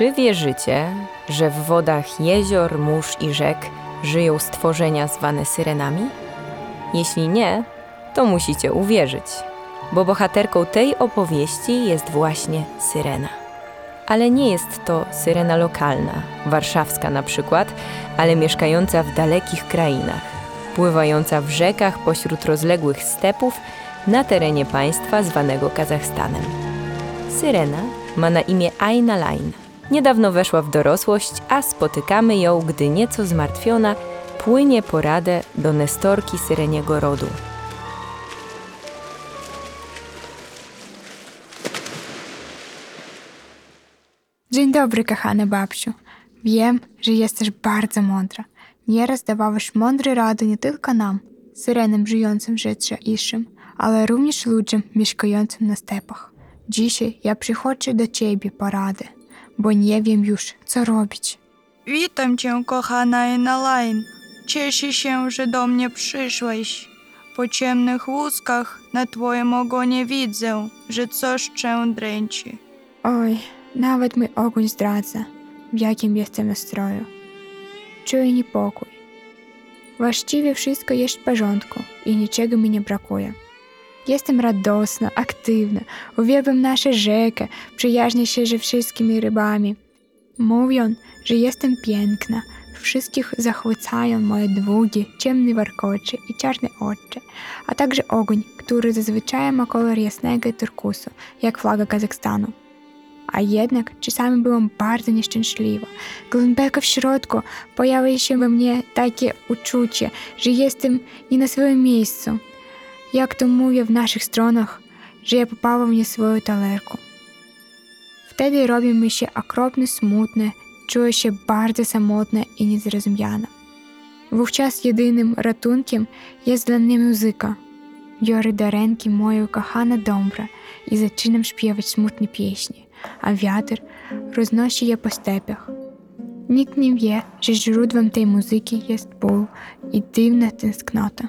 Czy wierzycie, że w wodach jezior, mórz i rzek żyją stworzenia zwane syrenami? Jeśli nie, to musicie uwierzyć, bo bohaterką tej opowieści jest właśnie syrena. Ale nie jest to syrena lokalna, warszawska na przykład, ale mieszkająca w dalekich krainach, pływająca w rzekach pośród rozległych stepów na terenie państwa zwanego Kazachstanem. Syrena ma na imię Aina Line. Niedawno weszła w dorosłość, a spotykamy ją, gdy nieco zmartwiona płynie poradę do nestorki syreniego rodu. Dzień dobry, kochana babciu. Wiem, że jesteś bardzo mądra. Nieraz dawałaś mądre rady nie tylko nam, syrenom żyjącym w życiu iszym, ale również ludziom mieszkającym na stepach. Dzisiaj ja przychodzę do ciebie po radę, bo nie wiem już, co robić. Witam cię, kochana Enaline. Cieszę się, że do mnie przyszłeś. Po ciemnych łuskach na twoim ogonie widzę, że coś cię dręczy. Oj, nawet mój ogień zdradza, w jakim jestem nastroju. Czuję niepokój. Właściwie wszystko jest w porządku i niczego mi nie brakuje. Jestem radosna, aktywna, uwielbiam nasze rzekę, przyjaźnię się ze wszystkimi rybami. Mówią, że jestem piękna, wszystkich zachwycają moje długie, ciemne warkocze i czarne oczy, a także ogień, który zazwyczaj ma kolor jasnego turkusu, jak flaga Kazachstanu. A jednak czasami byłam bardzo nieszczęśliwa. Głęboko w środku pojawia się we mnie takie uczucie, że jestem nie na swoim miejscu. Samotna i niezrozumiana. Wówczas jedynym ratunkiem jest dla mnie muzyka. Biorę do ręki moją kochana dobra i zaczynam śpiewać smutne pieśni, a wiatr roznosi je po stepach. Nikt nie wie, że źródłem tej muzyki jest ból i dziwna tęsknota.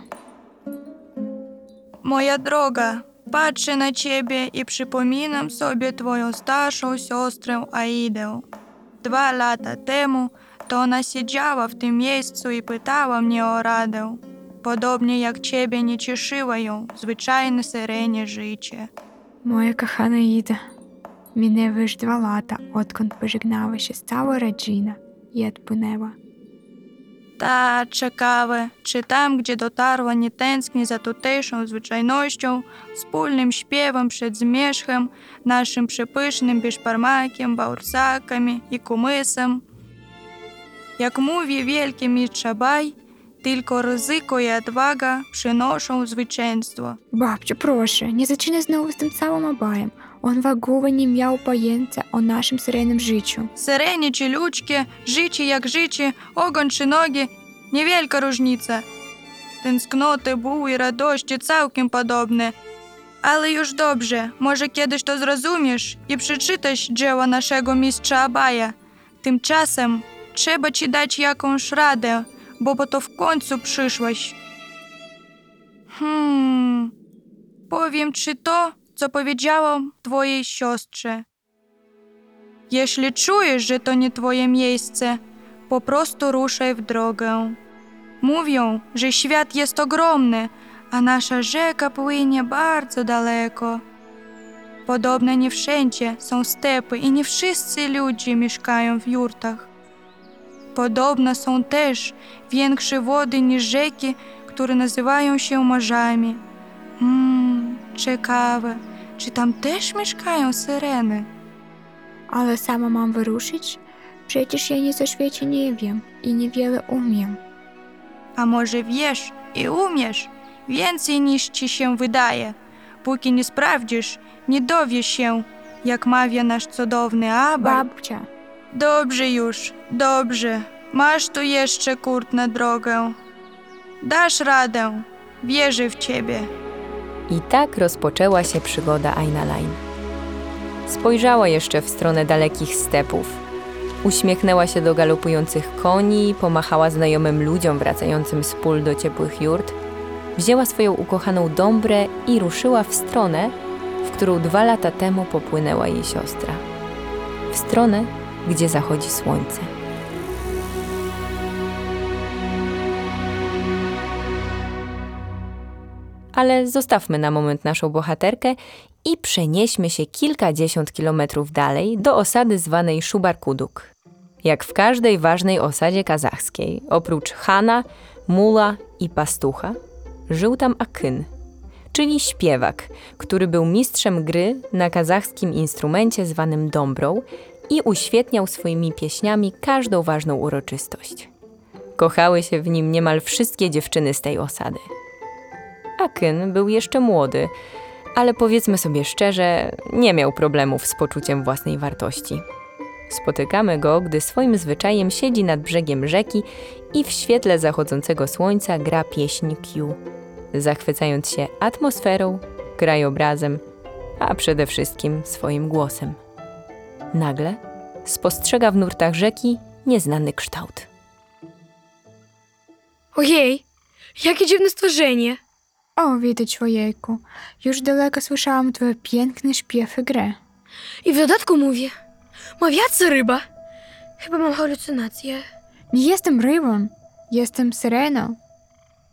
Moja droga, patrzę na ciebie i przypominam sobie twoją starszą siostrę Aidę. Dwa lata temu to ona siedziała w tym miejscu i pytała mnie o radę. Podobnie jak ciebie nie cieszyło ją zwyczajne syrenie życie. Moja kochana Іда, minęły już dwa lata, odkąd pożegnała się cała rodzina i odpłynęła. Та ciekawe, czy tam, gdzie dotarła, nie tęskni za tutejszą zwyczajnością, wspólnym śpiewem przed zmierzchem, naszym przepysznym biszparmakiem, baursakami i kumysem. Jak mówi wielki mistrz Abaj, tylko ryzyko i odwaga przynoszą zwycięstwo. Babciu, proszę, nie zaczynaj znowu z tym całym obajem. On w miał pojęcia o naszym seryjnym życiu. Syrenie czy ludzkie, życie jak życie, ogon czy nogi, niewielka różnica. Tęsknoty, ból i radości całkiem podobne. Ale już dobrze, może kiedyś to zrozumiesz i przeczytasz dzieła naszego mistrza Abaja. Tymczasem trzeba ci dać jakąś radę, bo po to w końcu przyszłaś. Hmm, powiem ci to, co powiedziałam twojej siostrze. Jeśli czujesz, że to nie twoje miejsce, po prostu ruszaj w drogę. Mówią, że świat jest ogromny, a nasza rzeka płynie bardzo daleko. Podobno nie wszędzie są stepy i nie wszyscy ludzie mieszkają w jurtach. Podobno są też większe wody niż rzeki, które nazywają się morzami. Hmm, ciekawe, czy tam też mieszkają syreny? Ale sama mam wyruszyć? Przecież ja nic o świecie nie wiem i niewiele umiem. A może wiesz i umiesz więcej niż ci się wydaje. Póki nie sprawdzisz, nie dowiesz się, jak mawia nasz cudowny Abba. Babcia, Dobrze już, dobrze. Masz tu jeszcze kurt na drogę. Dasz radę. Wierzę w ciebie. I tak rozpoczęła się przygoda Aina Line. Spojrzała jeszcze w stronę dalekich stepów. Uśmiechnęła się do galopujących koni, pomachała znajomym ludziom wracającym z pól do ciepłych jurt, wzięła swoją ukochaną dąbrę i ruszyła w stronę, w którą dwa lata temu popłynęła jej siostra. W stronę, gdzie zachodzi słońce. Ale zostawmy na moment naszą bohaterkę i przenieśmy się kilkadziesiąt kilometrów dalej do osady zwanej Szubarkuduk. Jak w każdej ważnej osadzie kazachskiej, oprócz Hana, Mula i Pastucha, żył tam Akyn, czyli śpiewak, który był mistrzem gry na kazachskim instrumencie zwanym dąbrą i uświetniał swoimi pieśniami każdą ważną uroczystość. Kochały się w nim niemal wszystkie dziewczyny z tej osady. Akyn był jeszcze młody, ale powiedzmy sobie szczerze, nie miał problemów z poczuciem własnej wartości. Spotykamy go, gdy swoim zwyczajem siedzi nad brzegiem rzeki i w świetle zachodzącego słońca gra pieśń Q, zachwycając się atmosferą, krajobrazem, a przede wszystkim swoim głosem. Nagle spostrzega w nurtach rzeki nieznany kształt. Ojej, jakie dziwne stworzenie. O, widać ojejku, już daleko słyszałam twój piękny śpiew i grę. I w dodatku mówię, mawiaca ryba. Chyba mam halucynacje. Nie jestem rybą, jestem syreną.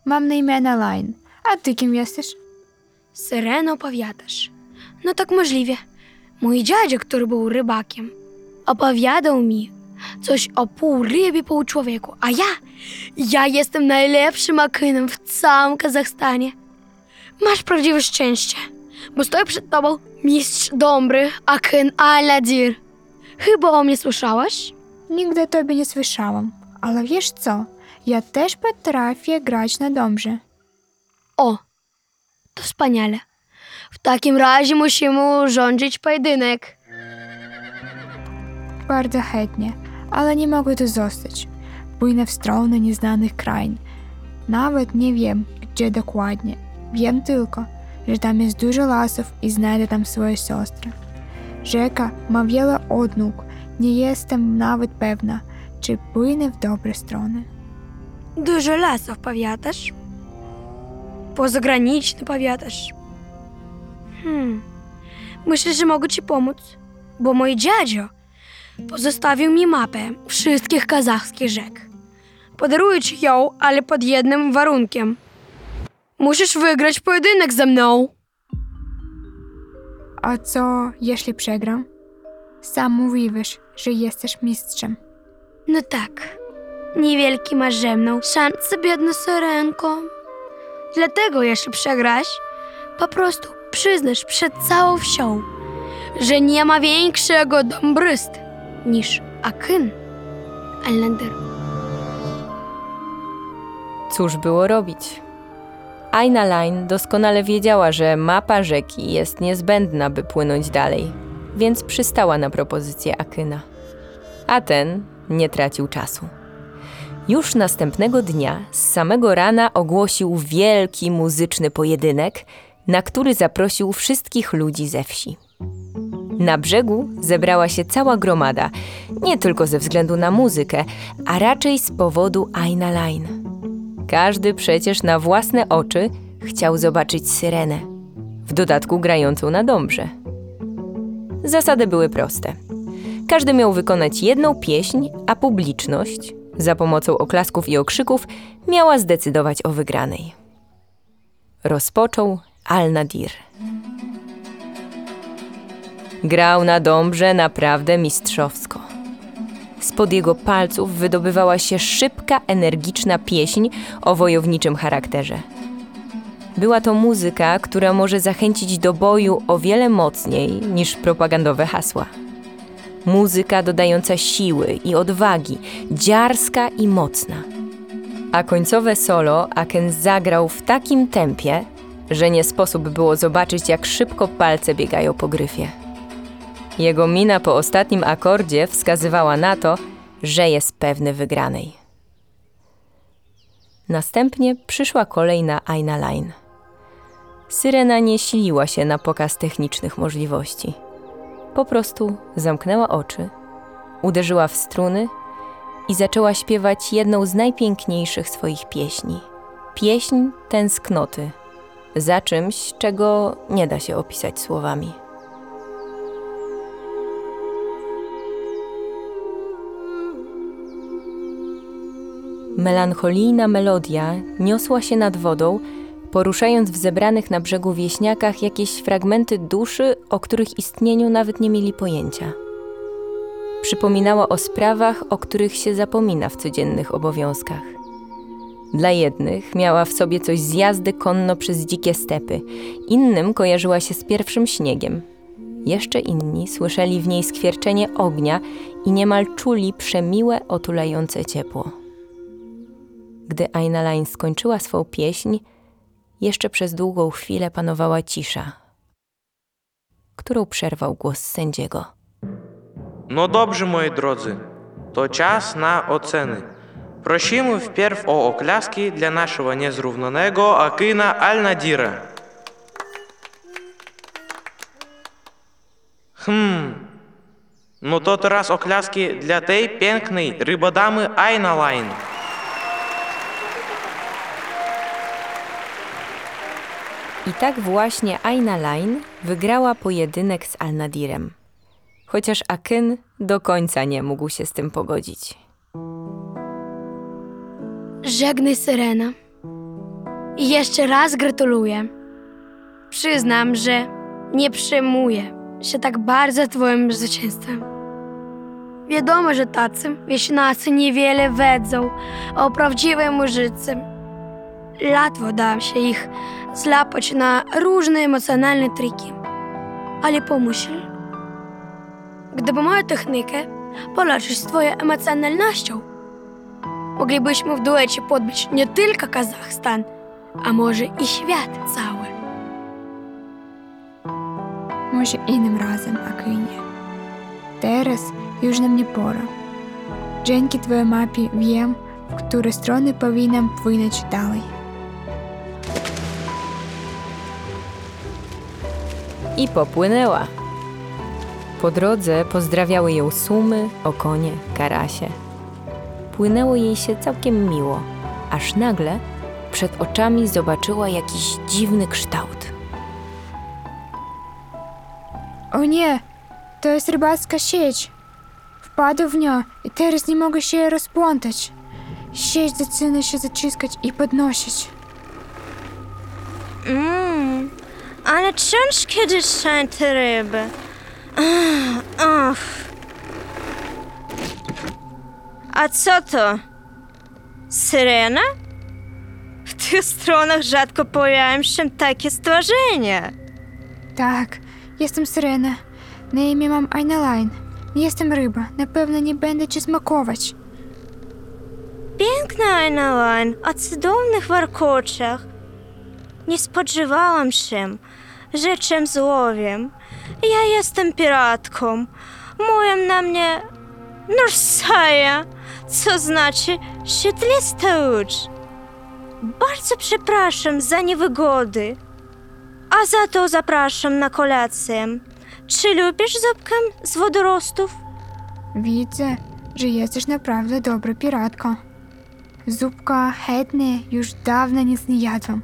Mam na imię Line. A ty kim jesteś? Syreno opowiadasz. No tak możliwe. Mój dziadzio, który był rybakiem, opowiadał mi coś o pół rybie, pół człowieku. A ja, ja jestem najlepszym akynem w całym Kazachstanie. Masz prawdziwe szczęście, bo stoi przed tobą mistrz dobry, akyn Aladir. Chyba o mnie słyszałaś? Nigdy tobie nie słyszałam. Ale wiesz co? Ja też potrafię grać na dobrze. O, to wspaniale. W takim razie musimy urządzić pojedynek. Bardzo chętnie, ale nie mogę tu zostać. Płynę w stronę nieznanych krain. Nawet nie wiem, gdzie dokładnie. Tylko, że tam jest dużo lasów i znajdę tam swoje siostry. Rzeka ma wiele odnóg. Nie jestem nawet pewna, czy płynę w dobre strony. Dużo lasów powiadasz? Pozagraniczny powiadasz? Hmm. Myślę, że mogę ci pomóc, bo mój dziadzio pozostawił mi mapę wszystkich kazachskich rzek. Podaruję ci ją, ale pod jednym warunkiem. Musisz wygrać pojedynek ze mną. A co, jeśli przegram? Sam mówiłeś, że jesteś mistrzem. No tak. Niewielki masz ze mną szanse, biedna syrenko. Dlatego, jeśli przegrasz, po prostu przyznasz przed całą wsią, że nie ma większego dombrysty niż Akyn Allender. Cóż było robić? Aina Line doskonale wiedziała, że mapa rzeki jest niezbędna, by płynąć dalej, więc przystała na propozycję Akyna. A ten nie tracił czasu. Już następnego dnia z samego rana ogłosił wielki muzyczny pojedynek, na który zaprosił wszystkich ludzi ze wsi. Na brzegu zebrała się cała gromada, nie tylko ze względu na muzykę, a raczej z powodu Aina Line. Każdy przecież na własne oczy chciał zobaczyć syrenę, w dodatku grającą na dąbrze. Zasady były proste. Każdy miał wykonać jedną pieśń, a publiczność, za pomocą oklasków i okrzyków, miała zdecydować o wygranej. Rozpoczął Al-Nadir. Grał na dąbrze naprawdę mistrzowsko. Spod jego palców wydobywała się szybka, energiczna pieśń o wojowniczym charakterze. Była to muzyka, która może zachęcić do boju o wiele mocniej niż propagandowe hasła. Muzyka dodająca siły i odwagi, dziarska i mocna. A końcowe solo Aken zagrał w takim tempie, że nie sposób było zobaczyć, jak szybko palce biegają po gryfie. Jego mina po ostatnim akordzie wskazywała na to, że jest pewny wygranej. Następnie przyszła kolej na Aina Line. Syrena nie siliła się na pokaz technicznych możliwości. Po prostu zamknęła oczy, uderzyła w struny i zaczęła śpiewać jedną z najpiękniejszych swoich pieśni. Pieśń tęsknoty, za czymś, czego nie da się opisać słowami. Melancholijna melodia niosła się nad wodą, poruszając w zebranych na brzegu wieśniakach jakieś fragmenty duszy, o których istnieniu nawet nie mieli pojęcia. Przypominała o sprawach, o których się zapomina w codziennych obowiązkach. Dla jednych miała w sobie coś z jazdy konno przez dzikie stepy, innym kojarzyła się z pierwszym śniegiem. Jeszcze inni słyszeli w niej skwierczenie ognia i niemal czuli przemiłe, otulające ciepło. Gdy Ainalain skończyła swą pieśń, jeszcze przez długą chwilę panowała cisza, którą przerwał głos sędziego. No dobrze, moi drodzy, to czas na oceny. Prosimy wpierw o oklaski dla naszego niezrównanego Akina Al-Nadira. Hmm. No to teraz oklaski dla tej pięknej rybodamy Aina Line. I tak właśnie Aina Line wygrała pojedynek z Al-Nadirem. Chociaż Akyn do końca nie mógł się z tym pogodzić. Żegnaj, Syrena. I jeszcze raz gratuluję. Przyznam, że nie przejmuję się tak bardzo Twoim zwycięstwem. Wiadomo, że tacy wieśniacy niewiele wiedzą o prawdziwej muzyce. Łatwo da się ich na różne emocjonalne triki. Ale pomyśl, gdyby moja technika połączyć z Twoją emocjonalnością, moglibyśmy w duecie podbić nie tylko Kazachstan, a może i świat cały. Może innym razem, Akynie. Teraz już na mnie pora. Dzięki Twojej mapie wiem, w które strony powinnam płynąć dalej. I popłynęła. Po drodze pozdrawiały ją sumy, okonie, karasie. Płynęło jej się całkiem miło, aż nagle przed oczami zobaczyła jakiś dziwny kształt. O nie, to jest rybacka sieć. Wpadł w nią i teraz nie mogę się rozplątać. Sieć zaczyna się zaciskać i podnosić. Mmm, ale ciężkie dzisiaj te ryby. Ach. A co to? Syrena? W tych stronach rzadko pojawiają się takie stworzenia. Tak, jestem Syrena. Na imię mam Ainaline. Nie jestem ryba, na pewno nie będę ci smakować. Piękna Ainaline, o cudownych warkoczach. Nie spodziewałam się, że czym złowiem. Ja jestem piratką. Mówią na mnie Nursaja, co znaczy świetlista łódź. Bardzo przepraszam za niewygody. A za to zapraszam na kolację. Czy lubisz zupkę z wodorostów? Widzę, że jesteś naprawdę dobra piratką. Zupka chętnie już dawno nic nie jadłam,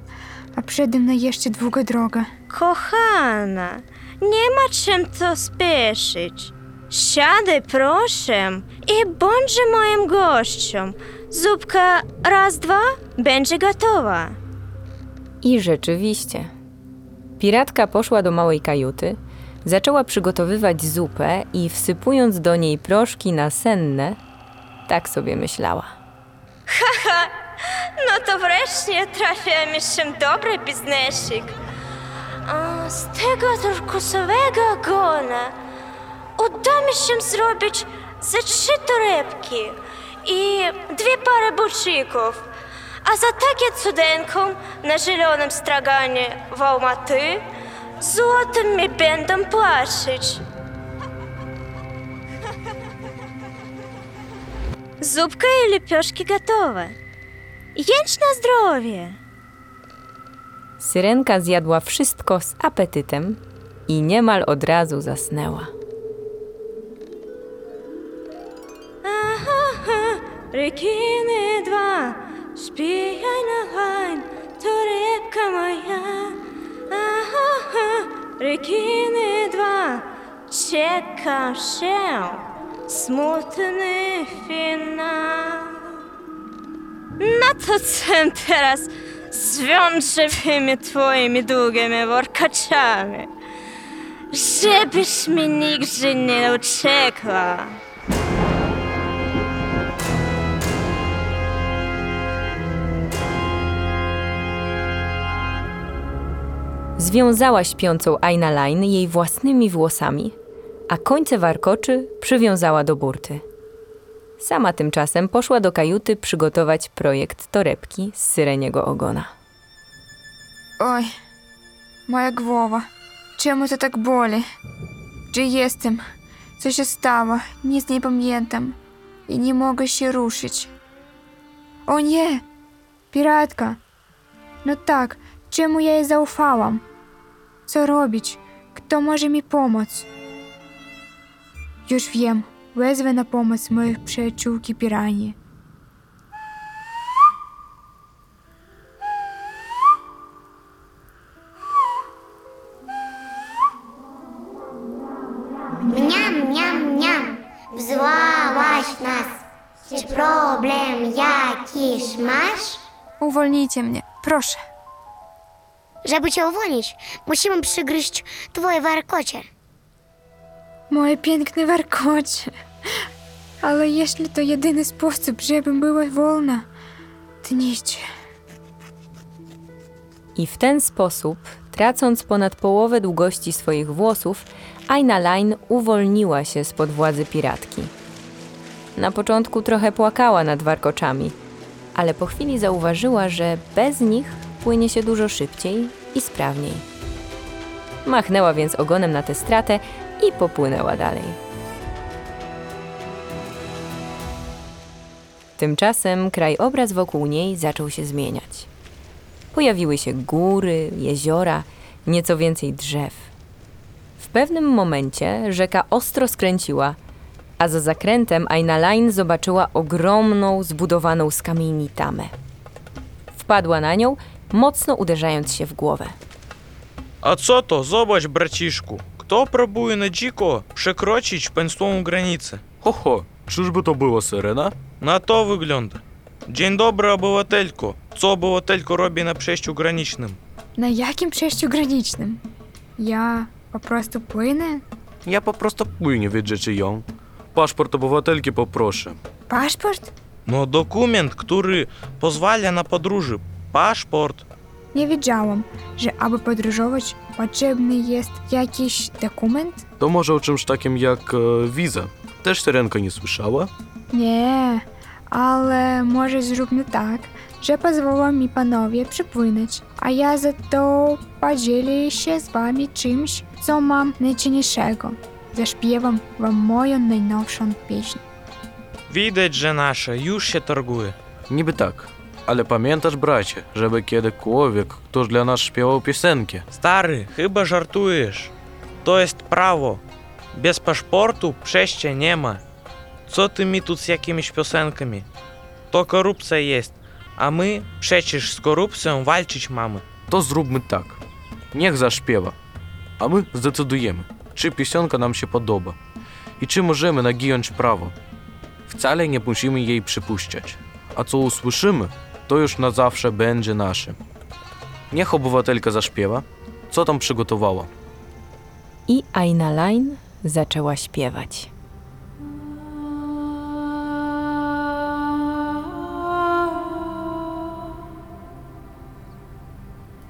a przede mną jeszcze długa droga. Kochana, nie ma czym to spieszyć. Siadaj proszę i bądź moim gościem. Zupka raz, dwa będzie gotowa. I rzeczywiście. Piratka poszła do małej kajuty, zaczęła przygotowywać zupę i wsypując do niej proszki nasenne, tak sobie myślała. No to wreszcie trafia mi się dobry biznesik. A z tego turkusowego ogona uda mi się zrobić ze trzy torebki i dwie pary bucików. A za takie cudenką na zielonym straganie w Almaty złotem mi będą płacić. Zupka i lepioszki gotowe. Jedź na zdrowie. Syrenka zjadła wszystko z apetytem i niemal od razu zasnęła. Rekiny dwa, śpijaj na hań, to rybka moja. Aha, rekiny dwa, czeka się smutny finał. Na to co teraz zwiążę tymi twoimi długimi warkoczami. Żebyś mi nigdzie nie uciekła. Związała śpiącą Aina Line jej własnymi włosami, a końce warkoczy przywiązała do burty. Sama tymczasem poszła do kajuty przygotować projekt torebki z syreniego ogona. Oj, moja głowa. Czemu to tak boli? Gdzie jestem? Co się stało? Nic nie pamiętam. I nie mogę się ruszyć. O nie! Piratka! No tak, czemu ja jej zaufałam? Co robić? Kto może mi pomóc? Już wiem. Wezwę na pomoc moich przyjaciółki piranii. Mniam, mniam, mniam, wzłałaś nas. Czy problem jakiś masz? Uwolnijcie mnie, proszę. Żeby cię uwolnić, musimy przygryźć twoje warkocie. Moje piękne warkocie. Ale jeśli to jedyny sposób, żebym była wolna, to nic. I w ten sposób, tracąc ponad połowę długości swoich włosów, Aina Line uwolniła się spod władzy piratki. Na początku trochę płakała nad warkoczami, ale po chwili zauważyła, że bez nich płynie się dużo szybciej i sprawniej. Machnęła więc ogonem na tę stratę i popłynęła dalej. Tymczasem krajobraz wokół niej zaczął się zmieniać. Pojawiły się góry, jeziora, nieco więcej drzew. W pewnym momencie rzeka ostro skręciła, a za zakrętem Aina Line zobaczyła ogromną, zbudowaną z kamieni tamę. Wpadła na nią, mocno uderzając się w głowę. А co to? Zobacz, braciszku. Кто пробує на Джіко перекрочить шпенством границы? Хо-хо, що ж би то було, сирена? На то вигляд. День добрий, обивателько. Це обивателько робі на пшещу граничним. На яким пшещу граничним? Я попросту плине? Я попросту плиню від джечийом. Пашпорт обивательки попрошу. Пашпорт? Ну, документ, который позвали на подружи. Пашпорт. Nie wiedziałam, że aby podróżować potrzebny jest jakiś dokument? To może o czymś takim jak e, wiza. Też syrenka nie słyszała? Nie, ale może zróbmy tak, że pozwolą mi panowie przypłynąć, a ja za to podzielę się z wami czymś, co mam najcenniejszego. Zaśpiewam wam moją najnowszą pieśń. Widać, że nasze już się targuje. Niby tak. Ale pamiętasz, bracie, żeby kiedy człowiek, który dla nas śpiewał piosenki, Stary, chyba żartujesz. To jest prawo. Bez paszportu przejścia nie ma. Co ty mi tu z jakimiś piosenkami? To korupcja jest, a my przecież z korupcją walczyć mamy. to zróbmy tak. Niech zaśpiewa, a my zdecydujemy, czy piosenka nam się podoba i czy możemy nagiąć prawo. Wcale nie musimy jej przypuszczać, a co usłyszymy, to już na zawsze będzie nasze. Niech obywatelka zaśpiewa, co tam przygotowała. I Aina Line zaczęła śpiewać.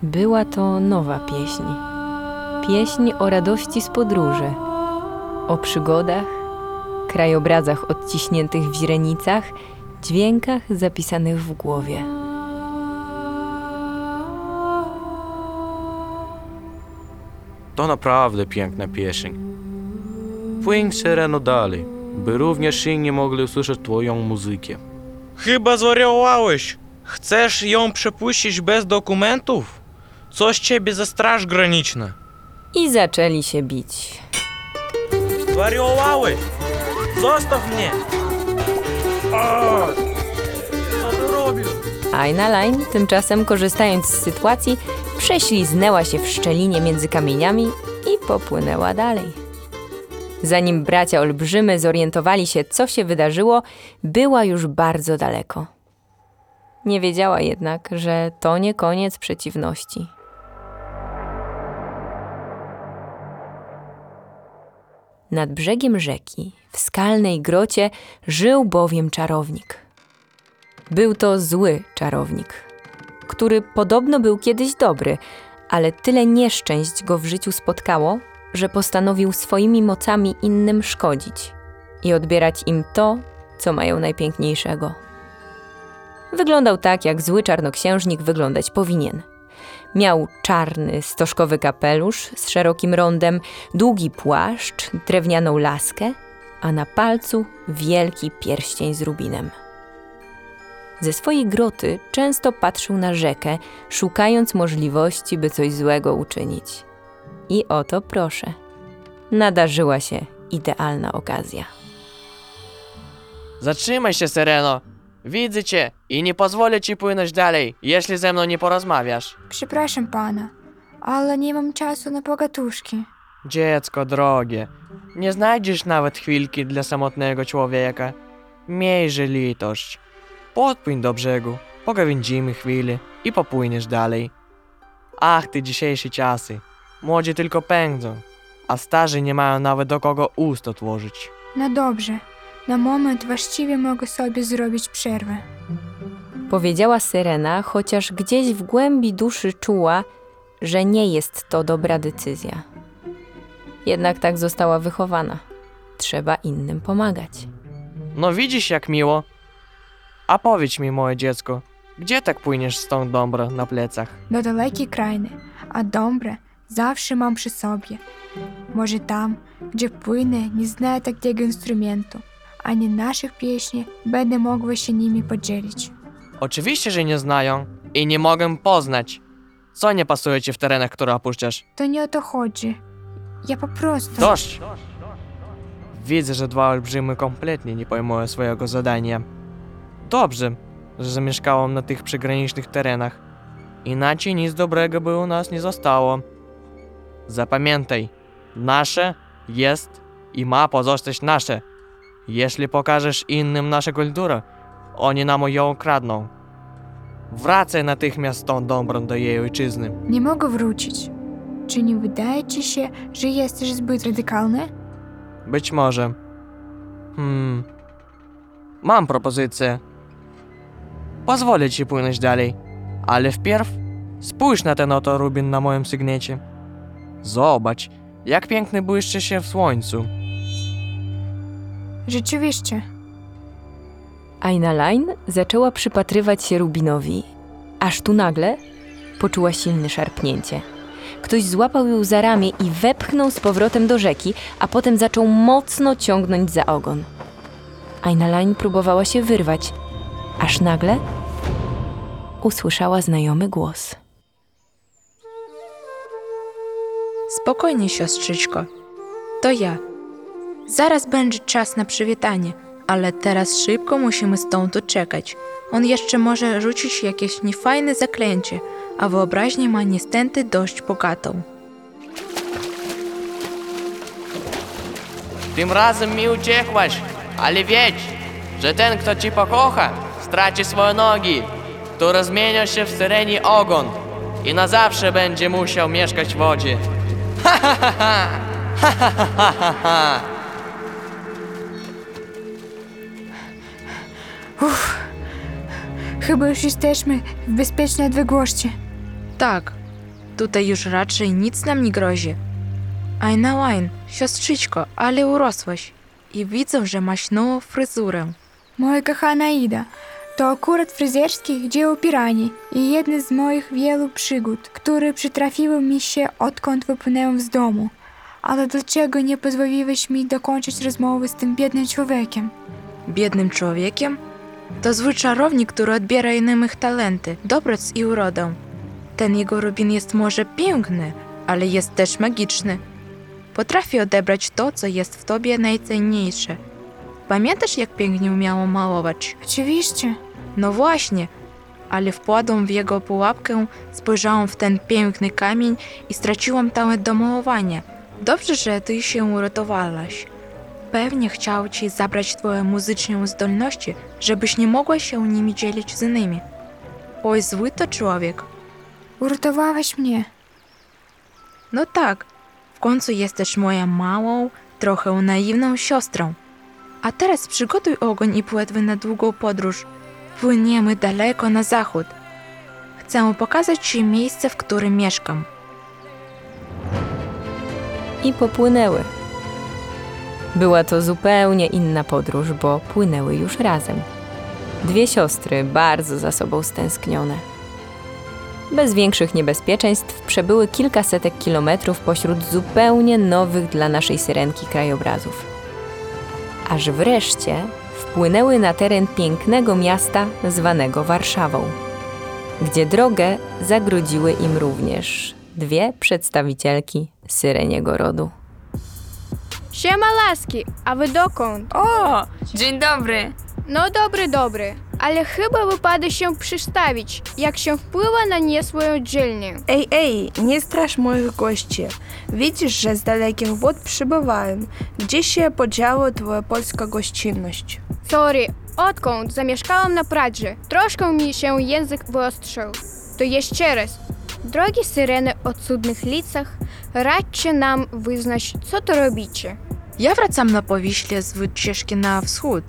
Była to nowa pieśń. Pieśń o radości z podróży, o przygodach, krajobrazach odciśniętych w źrenicach, dźwiękach zapisanych w głowie. To naprawdę piękna pieśń. Płyń syreno dalej, by również inni mogli usłyszeć twoją muzykę. Chyba zwariowałeś. Chcesz ją przepuścić bez dokumentów? Co z ciebie za straż graniczna? I zaczęli się bić. Zwariowałeś! Zostaw mnie! Aina Line, tymczasem korzystając z sytuacji, prześliznęła się w szczelinie między kamieniami i popłynęła dalej. Zanim bracia olbrzymy zorientowali się, co się wydarzyło, była już bardzo daleko. Nie wiedziała jednak, że to nie koniec przeciwności. Nad brzegiem rzeki, w skalnej grocie, żył bowiem czarownik. Był to zły czarownik, który podobno był kiedyś dobry, ale tyle nieszczęść go w życiu spotkało, że postanowił swoimi mocami innym szkodzić i odbierać im to, co mają najpiękniejszego. Wyglądał tak, jak zły czarnoksiężnik wyglądać powinien. Miał czarny, stożkowy kapelusz z szerokim rondem, długi płaszcz, drewnianą laskę, a na palcu wielki pierścień z rubinem. Ze swojej groty często patrzył na rzekę, szukając możliwości, by coś złego uczynić. I oto proszę, nadarzyła się idealna okazja. Zatrzymaj się, Sereno. Widzę cię i nie pozwolę ci płynąć dalej, jeśli ze mną nie porozmawiasz. Przepraszam pana, ale nie mam czasu na pogatuszki. Dziecko drogie, nie znajdziesz nawet chwilki dla samotnego człowieka. Miejże litość. Podpłyń do brzegu, pogawędzimy chwilę i popłyniesz dalej. Ach, ty dzisiejsze czasy. Młodzi tylko pędzą, a starzy nie mają nawet do kogo ust otworzyć. No dobrze, na moment właściwie mogę sobie zrobić przerwę. Powiedziała Syrena, chociaż gdzieś w głębi duszy czuła, że nie jest to dobra decyzja. Jednak tak została wychowana. Trzeba innym pomagać. No widzisz jak miło. A powiedz mi, moje dziecko, gdzie tak płyniesz z tą dobrą na plecach? Do dalekiej krainy, a dobre zawsze mam przy sobie. Może tam, gdzie płynę, nie znaję takiego instrumentu, ani naszych pieśni będę mogła się nimi podzielić. Oczywiście, że nie znają i nie mogę poznać. Co nie pasuje ci w terenach, które opuszczasz? To nie o to chodzi. Ja po prostu... Dość! Widzę, że dwa olbrzymy kompletnie nie pojmują swojego zadania. Dobrze, że zamieszkałam na tych przygranicznych terenach. Inaczej nic dobrego by u nas nie zostało. Zapamiętaj, nasze jest i ma pozostać nasze. Jeśli pokażesz innym naszą kulturę, oni nam ją ukradną. Wracaj natychmiast tą dobrą do jej ojczyzny. Nie mogę wrócić. Czy nie wydaje ci się, że jesteś zbyt radykalny? Być może. Hmm. Mam propozycję. Pozwolę ci płynąć dalej, ale wpierw spójrz na ten oto rubin na moim sygnecie. Zobacz, jak piękny błyszczy się w słońcu. Rzeczywiście. Ainaline zaczęła przypatrywać się Rubinowi, aż tu nagle poczuła silne szarpnięcie. Ktoś złapał ją za ramię i wepchnął z powrotem do rzeki, a potem zaczął mocno ciągnąć za ogon. Ainaline próbowała się wyrwać, aż nagle usłyszała znajomy głos. Spokojnie, siostrzyczko. To ja. Zaraz będzie czas na przywitanie, ale teraz szybko musimy stąd uciekać. On jeszcze może rzucić jakieś niefajne zaklęcie, a wyobraźnię ma niestety dość bogatą. Tym razem mi uciekłaś, ale wiedz, że ten, kto ci pokocha, straci swoje nogi, które zmienią się w syreni ogon i na zawsze będzie musiał mieszkać w wodzie. Ha ha ha ha! Ha ha ha ha ha! Chyba już jesteśmy w bezpiecznej odległości. Tak, tutaj już raczej nic nam nie grozi. Ainaline, siostrzyczko, ale urosłaś i widzę, że masz nową fryzurę. Moja kochana Ida, to akurat fryzjerski dzieło piranii i jedne z moich wielu przygód, które przytrafiły mi się odkąd wypłynęłam z domu. Ale dlaczego nie pozwoliłeś mi dokończyć rozmowy z tym biednym człowiekiem? Biednym człowiekiem? To zły czarownik, który odbiera innym ich talenty, dobroć i urodę. Ten jego rubin jest może piękny, ale jest też magiczny. Potrafi odebrać to, co jest w tobie najcenniejsze. Pamiętasz, jak pięknie umiało malować? Oczywiście. No właśnie, ale wpadłam w jego pułapkę, spojrzałam w ten piękny kamień i straciłam talent do malowania. Dobrze, że ty się uratowałaś. Pewnie chciał ci zabrać twoje muzyczne zdolności, żebyś nie mogła się nimi dzielić z innymi. Oj, zły to człowiek. Uratowałaś mnie. No tak, w końcu jesteś moją małą, trochę naiwną siostrą. A teraz przygotuj ogień i płetwy na długą podróż. Płyniemy daleko na zachód. Chcę pokazać Ci miejsce, w którym mieszkam. I popłynęły. Była to zupełnie inna podróż, bo płynęły już razem. Dwie siostry, bardzo za sobą stęsknione. Bez większych niebezpieczeństw przebyły kilkasetek kilometrów pośród zupełnie nowych dla naszej syrenki krajobrazów. Aż wreszcie wpłynęły na teren pięknego miasta zwanego Warszawą, gdzie drogę zagrodziły im również dwie przedstawicielki syreniego rodu. Siema laski, a wy dokąd? O, dzień dobry. No dobry, dobry, ale chyba wypada się przystawić, jak się wpływa na nie swoją dzielnię. Ej, ej, nie strasz moich gości. Widzisz, że z dalekich wód przybywają. Gdzie się podziała twoja polska gościnność? Sorry, odkąd zamieszkałam na Pradze, troszkę mi się język wyostrzył. To jeszcze raz. Drogie syreny o cudnych licach, radźcie nam wyznać, co to robicie. Ja wracam na Powiśle z wycieczki na wschód.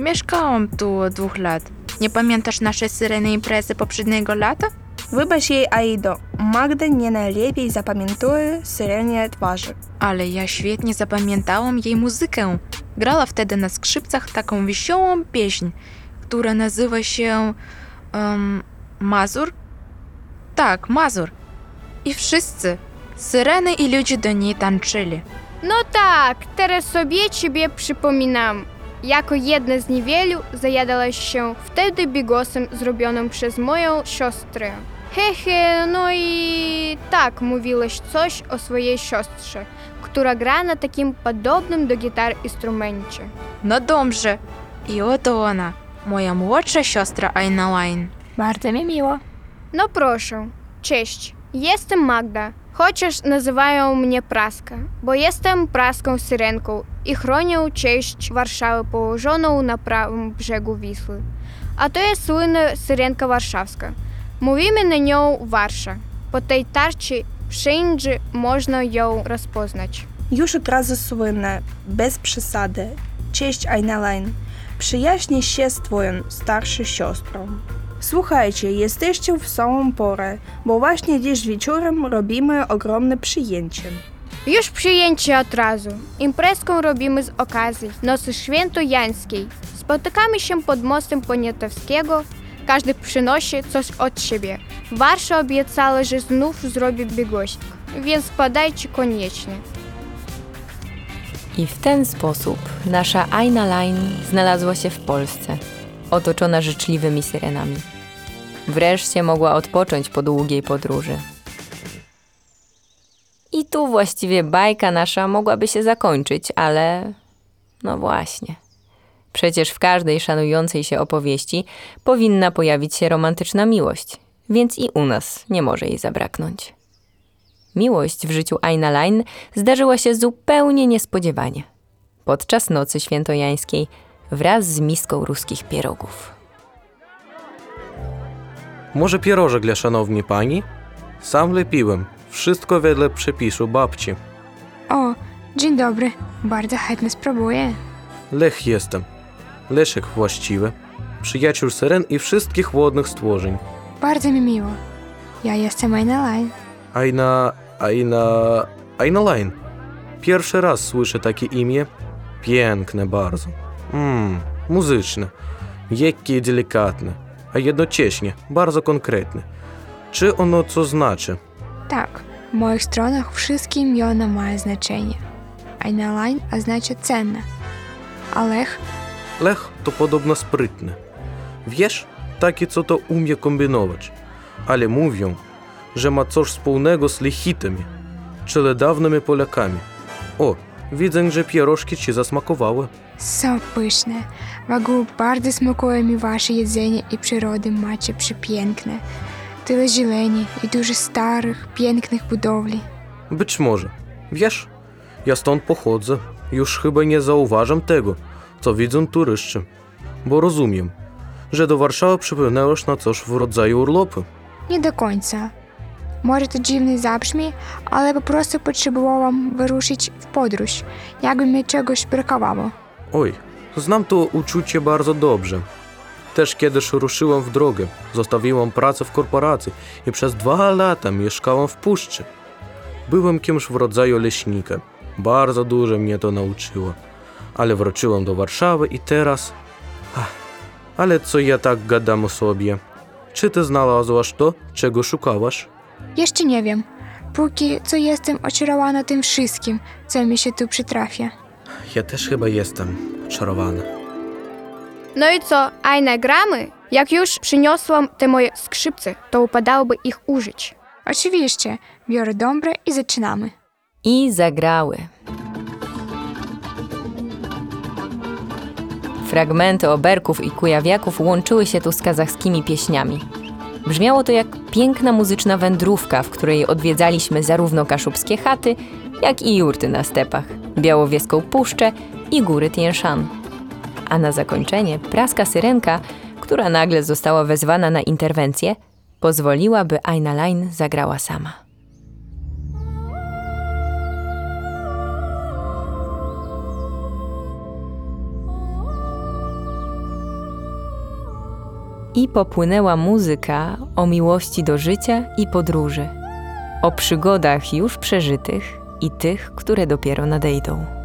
Mieszkałam tu od dwóch lat. Nie pamiętasz naszej syreny imprezy poprzedniego lata? Wybacz jej, Aido. Magda nie najlepiej zapamiętuje syrenie twarzy. Ale ja świetnie zapamiętałam jej muzykę. Grała wtedy na skrzypcach taką wesołą pieśń, która nazywa się um, Mazur? Tak, Mazur. I wszyscy, syreny i ludzie do niej tańczyli. No tak, teraz sobie ciebie przypominam. Jako jedna z niewielu zajadałaś się wtedy bigosem zrobionym przez moją siostrę. Hehe, no i tak mówiłaś coś o swojej siostrze, która gra na takim podobnym do gitar instrumencie. No dobrze. I oto ona, moja młodsza siostra Ainaline. Bardzo mi miło. No proszę, cześć, jestem Magda, chociaż nazywają mnie Praska, bo jestem praską syrenką i chronię cześć Warszawy położoną na prawym brzegu Wisły. A to jest słynna syrenka warszawska. Mówimy na nią Warsza. Po tej tarczy wszędzie można ją rozpoznać. Już od razu słynne, bez przesady. Cześć, Ainaline. Przyjaźnij się z twoją starszą siostrą. Słuchajcie, jesteście w samą porę, bo właśnie dziś wieczorem robimy ogromne przyjęcie. Już przyjęcie od razu. Imprezkę robimy z okazji Nocy Świętojańskiej. Spotykamy się pod mostem Poniatowskiego. Każdy przynosi coś od siebie. Warsza obiecała, że znów zrobi biegosik, więc wpadajcie koniecznie. I w ten sposób nasza Aina Line znalazła się w Polsce, otoczona życzliwymi syrenami. Wreszcie mogła odpocząć po długiej podróży. I tu właściwie bajka nasza mogłaby się zakończyć, ale no właśnie. Przecież w każdej szanującej się opowieści powinna pojawić się romantyczna miłość, więc i u nas nie może jej zabraknąć. Miłość w życiu Aina Line zdarzyła się zupełnie niespodziewanie. Podczas nocy świętojańskiej wraz z miską ruskich pierogów. Może pierożek dla szanownej pani? Sam lepiłem. Wszystko wedle przepisu babci. O, dzień dobry. Bardzo chętnie spróbuję. Lech jestem. Leszek właściwy. Przyjaciel syren i wszystkich wodnych stworzeń. Bardzo mi miło. Ja jestem Aina Line. Aina... Aina... Aina Line. Pierwszy raz słyszę takie imię. Piękne bardzo. Mmm, muzyczne. Jakie delikatne, a jednocześnie bardzo konkretne. Czy ono co znaczy? Tak, w moich stronach wszystkie imiona mają znaczenie. Aina Line oznacza cenna. A Lech Lech to podobno sprytny. Wiesz, takie co to umie kombinować. Ale mówią, że ma coś wspólnego z Lechitami, czyli dawnymi Polakami. O, widzę, że pierożki ci zasmakowały. są pyszne. W ogóle bardzo smakuje mi wasze jedzenie i przyrody macie przepiękne. Tyle zieleni i dużo starych, pięknych budowli. Być może. Wiesz, ja stąd pochodzę. Już chyba nie zauważam tego, co widzą turyści. Bo rozumiem, że do Warszawy przypłynęłaś na coś w rodzaju urlopu. Nie do końca. Może to dziwnie zabrzmi, ale po prostu potrzebowałam wyruszyć w podróż, jakby mi czegoś brakowało. Oj, znam to uczucie bardzo dobrze. Też kiedyś ruszyłem w drogę, zostawiłem pracę w korporacji i przez dwa lata mieszkałem w puszczy. Byłem kimś w rodzaju leśnika. Bardzo dużo mnie to nauczyło. Ale wróciłem do Warszawy i teraz... Ach, ale co ja tak gadam o sobie? Czy ty znalazłaś to, czego szukałaś? Jeszcze nie wiem. Póki co jestem oczarowana tym wszystkim, co mi się tu przytrafia. Ja też chyba jestem czarowany. No i co, aj nagramy? Jak już przyniosłam te moje skrzypce, to upadałoby ich użyć. Oczywiście, biorę dobre i zaczynamy. I zagrały. Fragmenty oberków i kujawiaków łączyły się tu z kazachskimi pieśniami. Brzmiało to jak piękna muzyczna wędrówka, w której odwiedzaliśmy zarówno kaszubskie chaty, jak i jurty na stepach, białowieską puszczę i góry Tien-Shan. A na zakończenie praska syrenka, która nagle została wezwana na interwencję, pozwoliła, by Aina Line zagrała sama. I popłynęła muzyka o miłości do życia i podróży, o przygodach już przeżytych i tych, które dopiero nadejdą.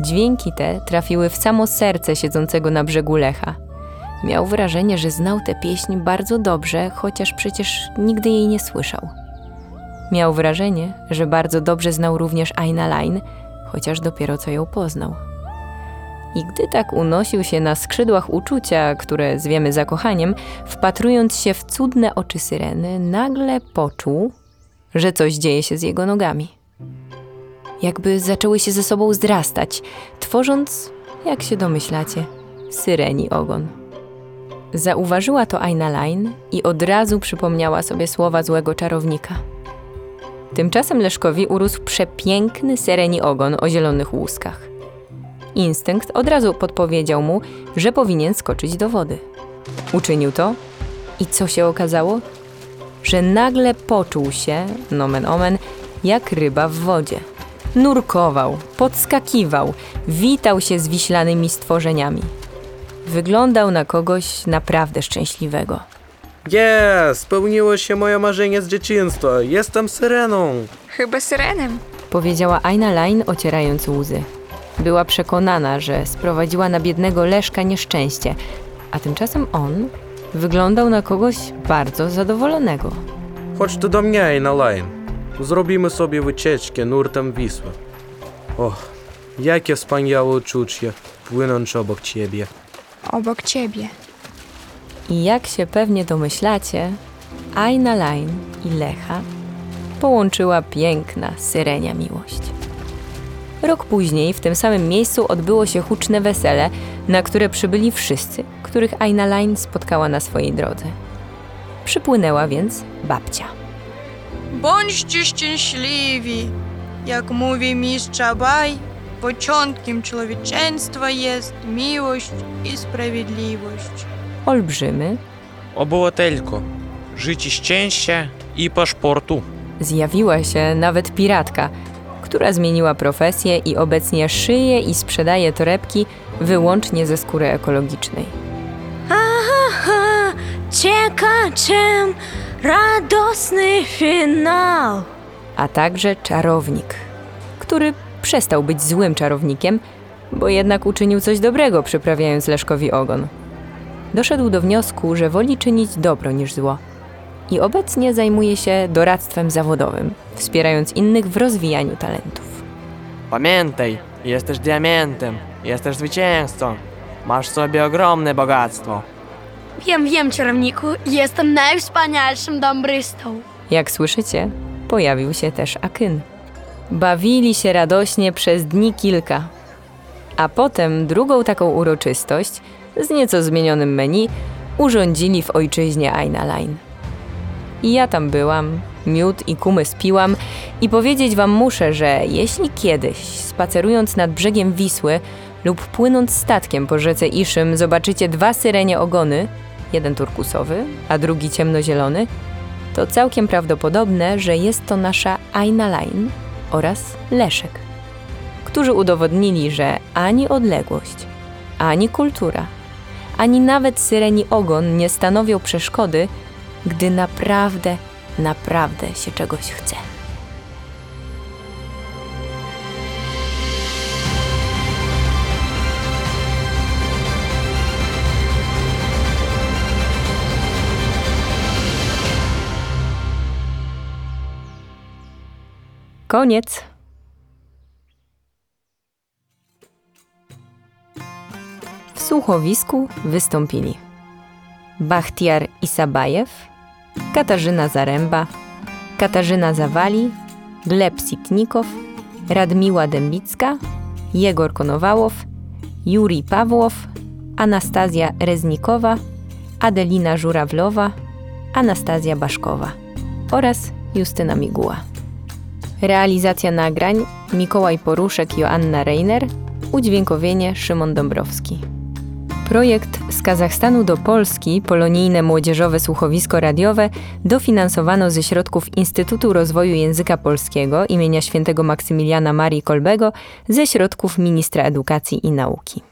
Dźwięki te trafiły w samo serce siedzącego na brzegu Lecha. Miał wrażenie, że znał tę pieśń bardzo dobrze, chociaż przecież nigdy jej nie słyszał. Miał wrażenie, że bardzo dobrze znał również Aina Line, chociaż dopiero co ją poznał. I gdy tak unosił się na skrzydłach uczucia, które zwiemy zakochaniem, wpatrując się w cudne oczy syreny, nagle poczuł, że coś dzieje się z jego nogami. Jakby zaczęły się ze sobą zrastać, tworząc, jak się domyślacie, syreni ogon. Zauważyła to Aina Line i od razu przypomniała sobie słowa złego czarownika. Tymczasem Leszkowi urósł przepiękny syreni ogon o zielonych łuskach. Instynkt od razu podpowiedział mu, że powinien skoczyć do wody. Uczynił to i co się okazało? Że nagle poczuł się, nomen omen, jak ryba w wodzie. Nurkował, podskakiwał, witał się z wiślanymi stworzeniami. Wyglądał na kogoś naprawdę szczęśliwego. Jest! Spełniło się moje marzenie z dzieciństwa. Jestem syreną. Chyba syrenem. Powiedziała Aina Line, ocierając łzy. Była przekonana, że sprowadziła na biednego Leszka nieszczęście, a tymczasem on wyglądał na kogoś bardzo zadowolonego. Chodź tu do mnie, na line. Zrobimy sobie wycieczkę nurtem Wisły. Och, jakie wspaniałe uczucie płynąć obok ciebie. Obok ciebie. I jak się pewnie domyślacie, Aina Line i Lecha połączyła piękna syrenia miłość. Rok później w tym samym miejscu odbyło się huczne wesele, na które przybyli wszyscy, których Aina Line spotkała na swojej drodze. Przypłynęła więc babcia. Bądźcie szczęśliwi. Jak mówi mistrz Abaj, początkiem człowieczeństwa jest miłość i sprawiedliwość. Olbrzymy Obywatelko, życie szczęścia i paszportu. zjawiła się nawet piratka, która zmieniła profesję i obecnie szyje i sprzedaje torebki wyłącznie ze skóry ekologicznej. Aha, czeka czym radosny finał. a także czarownik, który przestał być złym czarownikiem, bo jednak uczynił coś dobrego, przyprawiając Leszkowi ogon. Doszedł do wniosku, że woli czynić dobro niż zło i obecnie zajmuje się doradztwem zawodowym, wspierając innych w rozwijaniu talentów. Pamiętaj, jesteś diamentem, jesteś zwycięzcą. Masz w sobie ogromne bogactwo. Wiem, wiem, czarowniku, jestem najwspanialszym dombrystą. Jak słyszycie, pojawił się też Akyn. Bawili się radośnie przez dni kilka, a potem drugą taką uroczystość z nieco zmienionym menu urządzili w ojczyźnie Aina Line. I ja tam byłam, miód i kumy spiłam i powiedzieć wam muszę, że jeśli kiedyś, spacerując nad brzegiem Wisły, lub płynąc statkiem po rzece Iszym zobaczycie dwa syrenie ogony, jeden turkusowy, a drugi ciemnozielony, to całkiem prawdopodobne, że jest to nasza Aina Line oraz Leszek, którzy udowodnili, że ani odległość, ani kultura, ani nawet syreni ogon nie stanowią przeszkody, gdy naprawdę, naprawdę się czegoś chce. Koniec. W słuchowisku wystąpili Bachtiar Isabajew, Katarzyna Zaręba, Katarzyna Zawali, Gleb Sitnikow, Radmiła Dębicka, Jegor Konowałow, Juri Pawłow, Anastazja Reznikowa, Adelina Żurawlowa, Anastazja Baszkowa oraz Justyna Miguła. Realizacja nagrań Mikołaj Poruszek, Joanna Reiner, udźwiękowienie Szymon Dąbrowski. Projekt z Kazachstanu do Polski, polonijne młodzieżowe słuchowisko radiowe, dofinansowano ze środków Instytutu Rozwoju Języka Polskiego imienia świętego Maksymiliana Marii Kolbego ze środków Ministra Edukacji i Nauki.